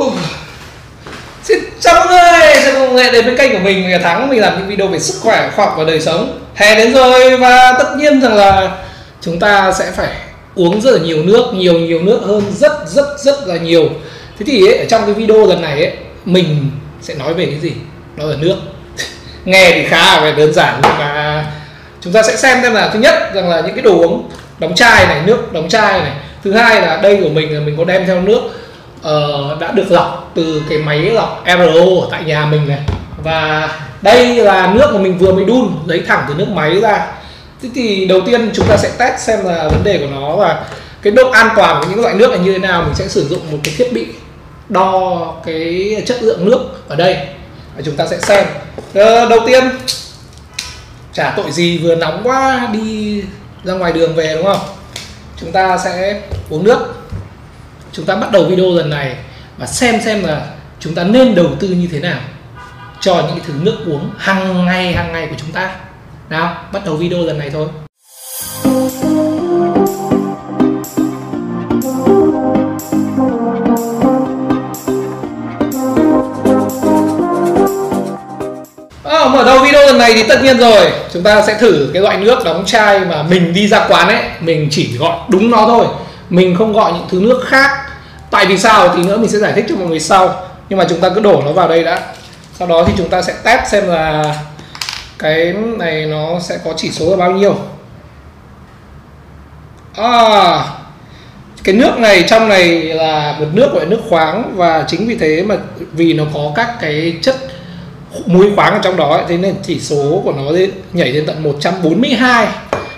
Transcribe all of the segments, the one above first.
Uh. Xin chào mọi người, chào mừng mọi người đến với kênh của mình, mình là Thắng, mình làm những video về sức khỏe, khoa học và đời sống. Hè đến rồi và tất nhiên rằng là chúng ta sẽ phải uống rất là nhiều nước, nhiều nhiều nước hơn rất rất rất là nhiều. Thế thì ấy, ở trong cái video lần này ấy, mình sẽ nói về cái gì? Đó là nước. Nghe thì khá là đơn giản nhưng mà chúng ta sẽ xem xem là thứ nhất rằng là những cái đồ uống đóng chai này, nước đóng chai này. Thứ hai là đây của mình là mình có đem theo nước uh, đã được lọc từ cái máy lọc RO ở tại nhà mình này. Và đây là nước mà mình vừa mới đun lấy thẳng từ nước máy ra. Thế thì đầu tiên chúng ta sẽ test xem là vấn đề của nó và cái độ an toàn của những loại nước này như thế nào. Mình sẽ sử dụng một cái thiết bị đo cái chất lượng nước ở đây. Và chúng ta sẽ xem. Uh, đầu tiên chả tội gì vừa nóng quá đi ra ngoài đường về đúng không? Chúng ta sẽ uống nước chúng ta bắt đầu video lần này và xem xem là chúng ta nên đầu tư như thế nào cho những cái thứ nước uống hàng ngày hàng ngày của chúng ta. Nào bắt đầu video lần này thôi. À, mở đầu video lần này thì tất nhiên rồi. Chúng ta sẽ thử cái loại nước đóng chai mà mình đi ra quán ấy mình chỉ gọi đúng nó thôi. Mình không gọi những thứ nước khác tại vì sao thì nữa mình sẽ giải thích cho mọi người sau. Nhưng mà chúng ta cứ đổ nó vào đây đã. Sau đó thì chúng ta sẽ test xem là cái này nó sẽ có chỉ số là bao nhiêu. À, cái nước này trong này là một nước gọi là nước khoáng và chính vì thế mà vì nó có các cái chất muối khoáng ở trong đó thế nên chỉ số của nó nhảy lên tận 142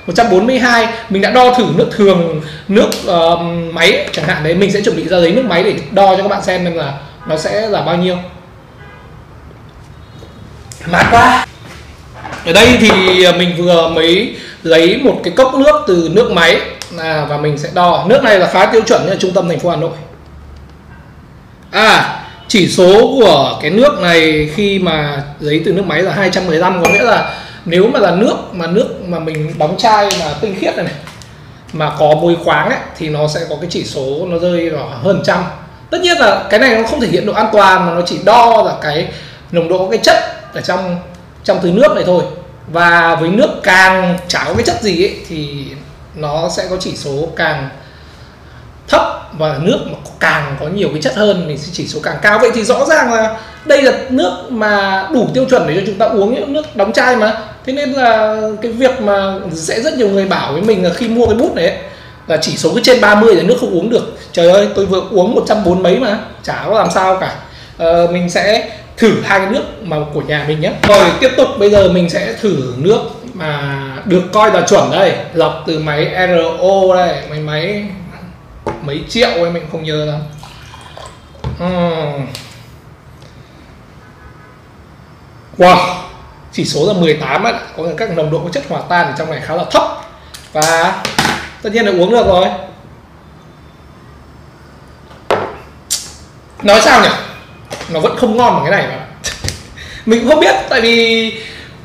142 mình đã đo thử nước thường nước uh, máy chẳng hạn đấy mình sẽ chuẩn bị ra lấy nước máy để đo cho các bạn xem là nó sẽ là bao nhiêu. Mát quá. Ở đây thì mình vừa mới lấy một cái cốc nước từ nước máy à, và mình sẽ đo. Nước này là khá tiêu chuẩn ở trung tâm thành phố Hà Nội. À chỉ số của cái nước này khi mà lấy từ nước máy là 215 có nghĩa là nếu mà là nước mà nước mà mình đóng chai mà tinh khiết này, này mà có mùi khoáng ấy thì nó sẽ có cái chỉ số nó rơi vào hơn trăm. Tất nhiên là cái này nó không thể hiện độ an toàn mà nó chỉ đo là cái nồng độ cái chất ở trong trong thứ nước này thôi. Và với nước càng chả có cái chất gì ấy thì nó sẽ có chỉ số càng thấp và nước mà càng có nhiều cái chất hơn thì sẽ chỉ số càng cao. Vậy thì rõ ràng là đây là nước mà đủ tiêu chuẩn để cho chúng ta uống những nước đóng chai mà thế nên là cái việc mà sẽ rất nhiều người bảo với mình là khi mua cái bút này ấy, là chỉ số cứ trên 30 là nước không uống được. Trời ơi tôi vừa uống 140 mấy mà chả có làm sao cả. À, mình sẽ thử hai cái nước mà của nhà mình nhé rồi tiếp tục bây giờ mình sẽ thử nước mà được coi là chuẩn đây. Lọc từ máy RO đây máy máy mấy triệu ấy mình không nhớ lắm. Uhm. wow chỉ số là 18 ấy, có các nồng độ chất hòa tan ở trong này khá là thấp. Và tất nhiên là uống được rồi. Nói sao nhỉ? Nó vẫn không ngon bằng cái này mà. Mình cũng không biết tại vì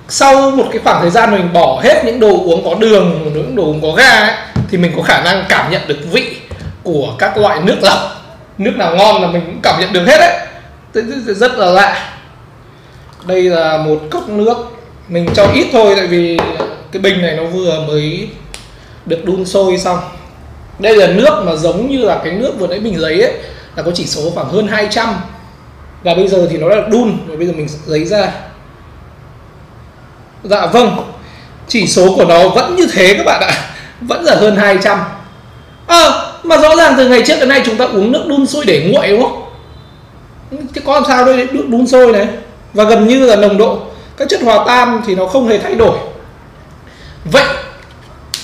sau một cái khoảng thời gian mình bỏ hết những đồ uống có đường những đồ uống có ga ấy, thì mình có khả năng cảm nhận được vị của các loại nước lọc. Nước nào ngon là mình cũng cảm nhận được hết đấy. Rất là lạ đây là một cốc nước. Mình cho ít thôi tại vì cái bình này nó vừa mới được đun sôi xong. Đây là nước mà giống như là cái nước vừa nãy mình lấy ấy là có chỉ số khoảng hơn 200 và bây giờ thì nó đã đun rồi bây giờ mình lấy ra. Dạ vâng. Chỉ số của nó vẫn như thế các bạn ạ. Vẫn là hơn 200 à, ờ, mà rõ ràng từ ngày trước đến nay chúng ta uống nước đun sôi để nguội đúng không? Chứ có làm sao đây? Nước đun sôi này và gần như là nồng độ các chất hòa tan thì nó không hề thay đổi. Vậy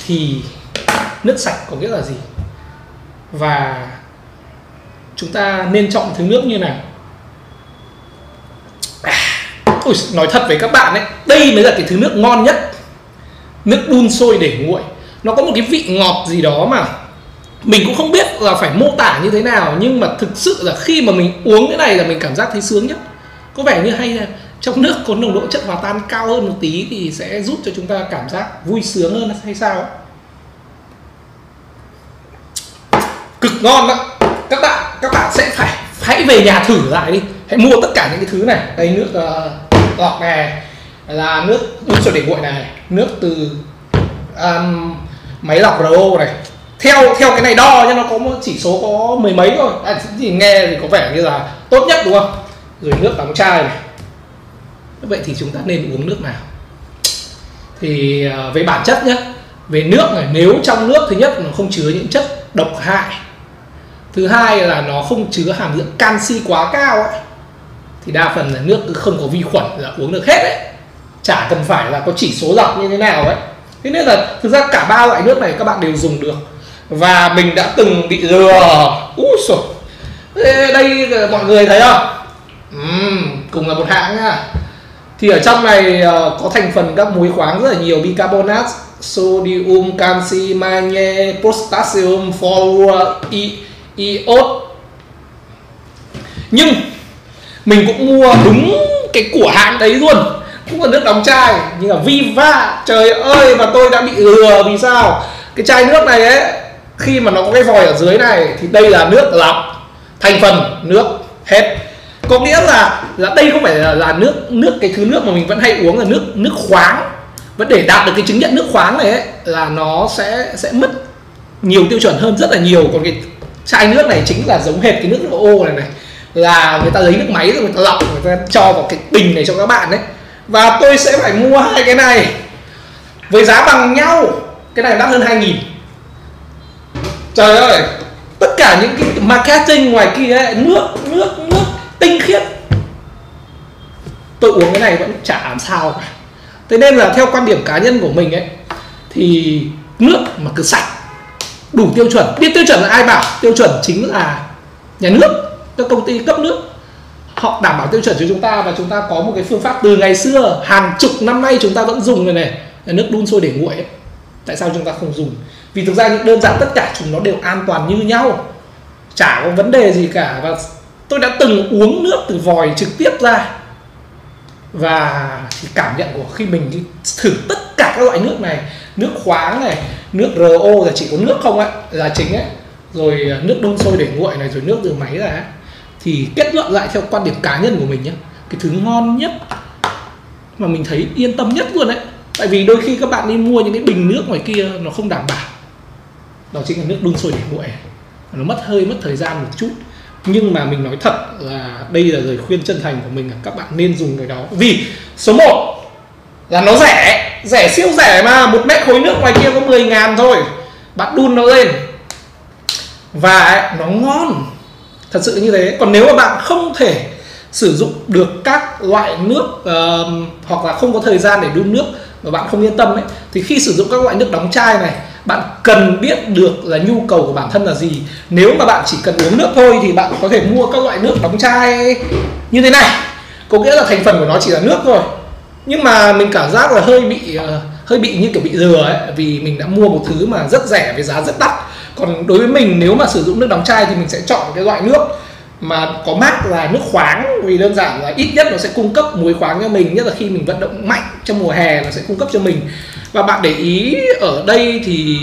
thì nước sạch có nghĩa là gì? Và chúng ta nên chọn thứ nước như nào? À, ôi, nói thật với các bạn ấy đây mới là cái thứ nước ngon nhất. Nước đun sôi để nguội. Nó có một cái vị ngọt gì đó mà mình cũng không biết là phải mô tả như thế nào nhưng mà thực sự là khi mà mình uống cái này là mình cảm giác thấy sướng nhất có vẻ như hay là trong nước có nồng độ chất hòa tan cao hơn một tí thì sẽ giúp cho chúng ta cảm giác vui sướng hơn hay sao cực ngon đó các bạn các bạn sẽ phải hãy về nhà thử lại đi. Hãy mua tất cả những cái thứ này. Đây nước ờ, uh, lọc này là nước nước sôi để nguội này nước từ um, máy lọc RO này. Theo theo cái này đo nhưng nó có một chỉ số có mười mấy thôi. À, thì nghe thì có vẻ như là tốt nhất đúng không? Rồi nước đóng chai này. Vậy thì chúng ta nên uống nước nào? Thì à, về bản chất nhé về nước này, nếu trong nước thứ nhất nó không chứa những chất độc hại, thứ hai là nó không chứa hàm lượng canxi quá cao ấy, thì đa phần là nước cứ không có vi khuẩn là uống được hết đấy chả cần phải là có chỉ số lọc như thế nào ấy. Thế nên là thực ra cả ba loại nước này các bạn đều dùng được. Và mình đã từng bị lừa. Úi sổ đây ờ, mọi người thấy không? Uhm, cùng là một hãng nha. Thì ở trong này uh, có thành phần các muối khoáng rất là nhiều bicarbonate sodium canxi magie potassium fluor iốt. Nhưng mình cũng mua đúng cái của hãng đấy luôn. Cũng là nước đóng chai nhưng mà Viva trời ơi và tôi đã bị lừa vì sao? Cái chai nước này ấy khi mà nó có cái vòi ở dưới này thì đây là nước lọc thành phần nước hết có nghĩa là là đây không phải là, là nước nước cái thứ nước mà mình vẫn hay uống là nước nước khoáng. Vẫn để đạt được cái chứng nhận nước khoáng này ấy, là nó sẽ sẽ mất nhiều tiêu chuẩn hơn rất là nhiều. Còn cái chai nước này chính là giống hệt cái nước ô này này. Là người ta lấy nước máy rồi người ta lọc người ta cho vào cái bình này cho các bạn đấy và tôi sẽ phải mua hai cái này với giá bằng nhau. Cái này đắt hơn 2 nghìn. Trời ơi tất cả những cái marketing ngoài kia ấy, nước nước nước tinh khiết. Tôi uống cái này vẫn chả làm sao. Cả thế nên là theo quan điểm cá nhân của mình ấy, thì nước mà cứ sạch, đủ tiêu chuẩn. Biết tiêu chuẩn là ai bảo? Tiêu chuẩn chính là nhà nước, các công ty cấp nước. Họ đảm bảo tiêu chuẩn cho chúng ta và chúng ta có một cái phương pháp từ ngày xưa, hàng chục năm nay chúng ta vẫn dùng này này. Là nước đun sôi để nguội ấy. tại sao chúng ta không dùng? Vì thực ra những đơn giản tất cả chúng nó đều an toàn như nhau. Chả có vấn đề gì cả và tôi đã từng uống nước từ vòi trực tiếp ra. Và thì cảm nhận của khi mình đi thử tất cả các loại nước này, nước khoáng này, nước RO là chỉ có nước không ạ, là chính ấy. Rồi à, nước đun sôi để nguội này, rồi nước từ máy ra ấy. Thì kết luận lại theo quan điểm cá nhân của mình nhé cái thứ ngon nhất mà mình thấy yên tâm nhất luôn đấy tại vì đôi khi các bạn đi mua những cái bình nước ngoài kia nó không đảm bảo. Đó chính là nước đun sôi để nguội. Nó mất hơi, mất thời gian một chút nhưng mà mình nói thật là đây là lời khuyên chân thành của mình là các bạn nên dùng cái đó. Vì số 1 là nó rẻ rẻ siêu rẻ mà một mét khối nước ngoài kia có 10 ngàn thôi. Bạn đun nó lên. Và nó ngon. Thật sự như thế. Còn nếu mà bạn không thể sử dụng được các loại nước uh, hoặc là không có thời gian để đun nước mà bạn không yên tâm ấy thì khi sử dụng các loại nước đóng chai này bạn cần biết được là nhu cầu của bản thân là gì. Nếu mà bạn chỉ cần uống nước thôi thì bạn có thể mua các loại nước đóng chai như thế này. Có nghĩa là thành phần của nó chỉ là nước thôi. Nhưng mà mình cảm giác là hơi bị ờ, hơi bị như kiểu bị lừa ấy, vì mình đã mua một thứ mà rất rẻ với giá rất đắt. Còn đối với mình, nếu mà sử dụng nước đóng chai thì mình sẽ chọn cái loại nước mà có mát là nước khoáng vì đơn giản là ít nhất nó sẽ cung cấp muối khoáng cho mình nhất là khi mình vận động mạnh trong mùa hè nó sẽ cung cấp cho mình. Và bạn để ý ở đây thì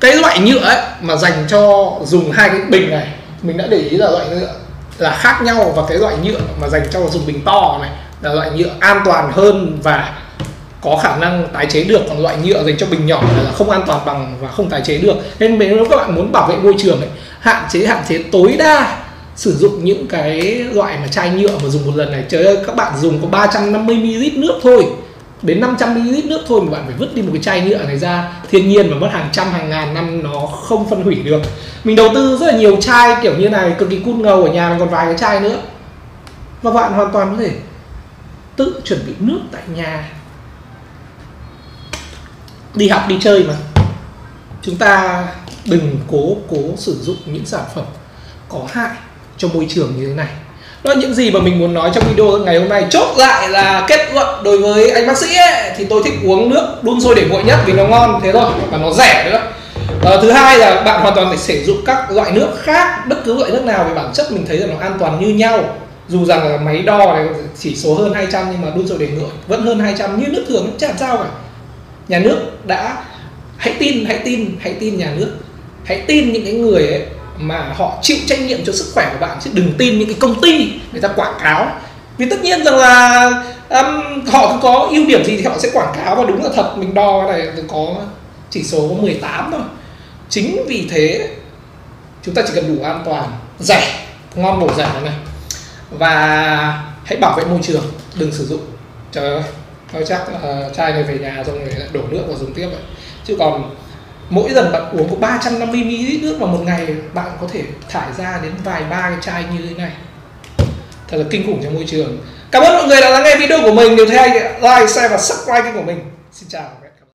cái loại nhựa ấy mà dành cho dùng hai cái bình này mình đã để ý là loại nhựa là khác nhau. Và cái loại nhựa mà dành cho dùng bình to này là loại nhựa an toàn hơn và có khả năng tái chế được. Còn loại nhựa dành cho bình nhỏ là không an toàn bằng và không tái chế được. Nên nếu các bạn muốn bảo vệ môi trường ấy, hạn chế hạn chế tối đa sử dụng những cái loại mà chai nhựa mà dùng một lần này. Trời ơi, các bạn dùng có 350 ml nước thôi. Đến 500 ml nước thôi mà bạn phải vứt đi một cái chai nhựa này ra. Thiên nhiên mà mất hàng trăm, hàng ngàn năm nó không phân hủy được. Mình đầu tư rất là nhiều chai kiểu như này, cực kỳ cút ngầu ở nhà còn vài cái chai nữa. Và bạn hoàn toàn có thể tự chuẩn bị nước tại nhà. Đi học, đi chơi mà. Chúng ta đừng cố cố sử dụng những sản phẩm có hại cho môi trường như thế này. Đó là những gì mà mình muốn nói trong video ngày hôm nay. Chốt lại là kết luận đối với anh bác sĩ ấy, thì tôi thích uống nước đun sôi để nguội nhất vì nó ngon thế thôi và nó rẻ nữa. À, thứ hai là bạn hoàn toàn phải sử dụng các loại nước khác bất cứ loại nước nào về bản chất mình thấy là nó an toàn như nhau. Dù rằng là máy đo này chỉ số hơn 200 nhưng mà đun sôi để nguội vẫn hơn 200 như nước thường chẳng sao cả. Nhà nước đã hãy tin hãy tin hãy tin nhà nước. Hãy tin những cái người ấy mà họ chịu trách nhiệm cho sức khỏe của bạn chứ đừng tin những cái công ty người ta quảng cáo. Vì tất nhiên rằng là um, họ cứ có ưu điểm gì thì họ sẽ quảng cáo và đúng là thật mình đo cái này có chỉ số có 18 thôi. Chính vì thế chúng ta chỉ cần đủ an toàn rẻ ngon bổ rẻ này và hãy bảo vệ môi trường đừng sử dụng. Trời ơi thôi chắc ờ, uh, chai này về nhà xong rồi đổ nước và dùng tiếp vậy chứ còn mỗi lần bạn uống có 350 ml nước vào một ngày, bạn có thể thải ra đến vài ba cái chai như thế này. Thật là kinh khủng cho môi trường. Cảm ơn mọi người đã lắng nghe video của mình. Nếu thấy hay like, share và subscribe kênh của mình. Xin chào.